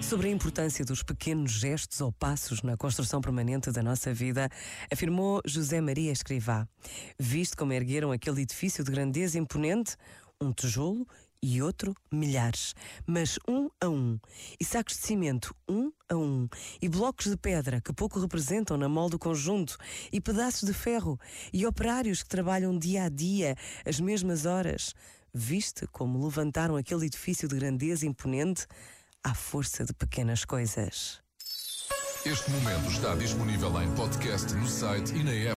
Sobre a importância dos pequenos gestos ou passos na construção permanente da nossa vida, afirmou José Maria Escrivá. Viste como ergueram aquele edifício de grandeza imponente? Um tijolo e outro milhares, mas um a um, e sacos de cimento um a um, e blocos de pedra que pouco representam na molde do conjunto, e pedaços de ferro, e operários que trabalham dia a dia, as mesmas horas. Viste como levantaram aquele edifício de grandeza imponente à força de pequenas coisas. Este momento está disponível em podcast no site e na app.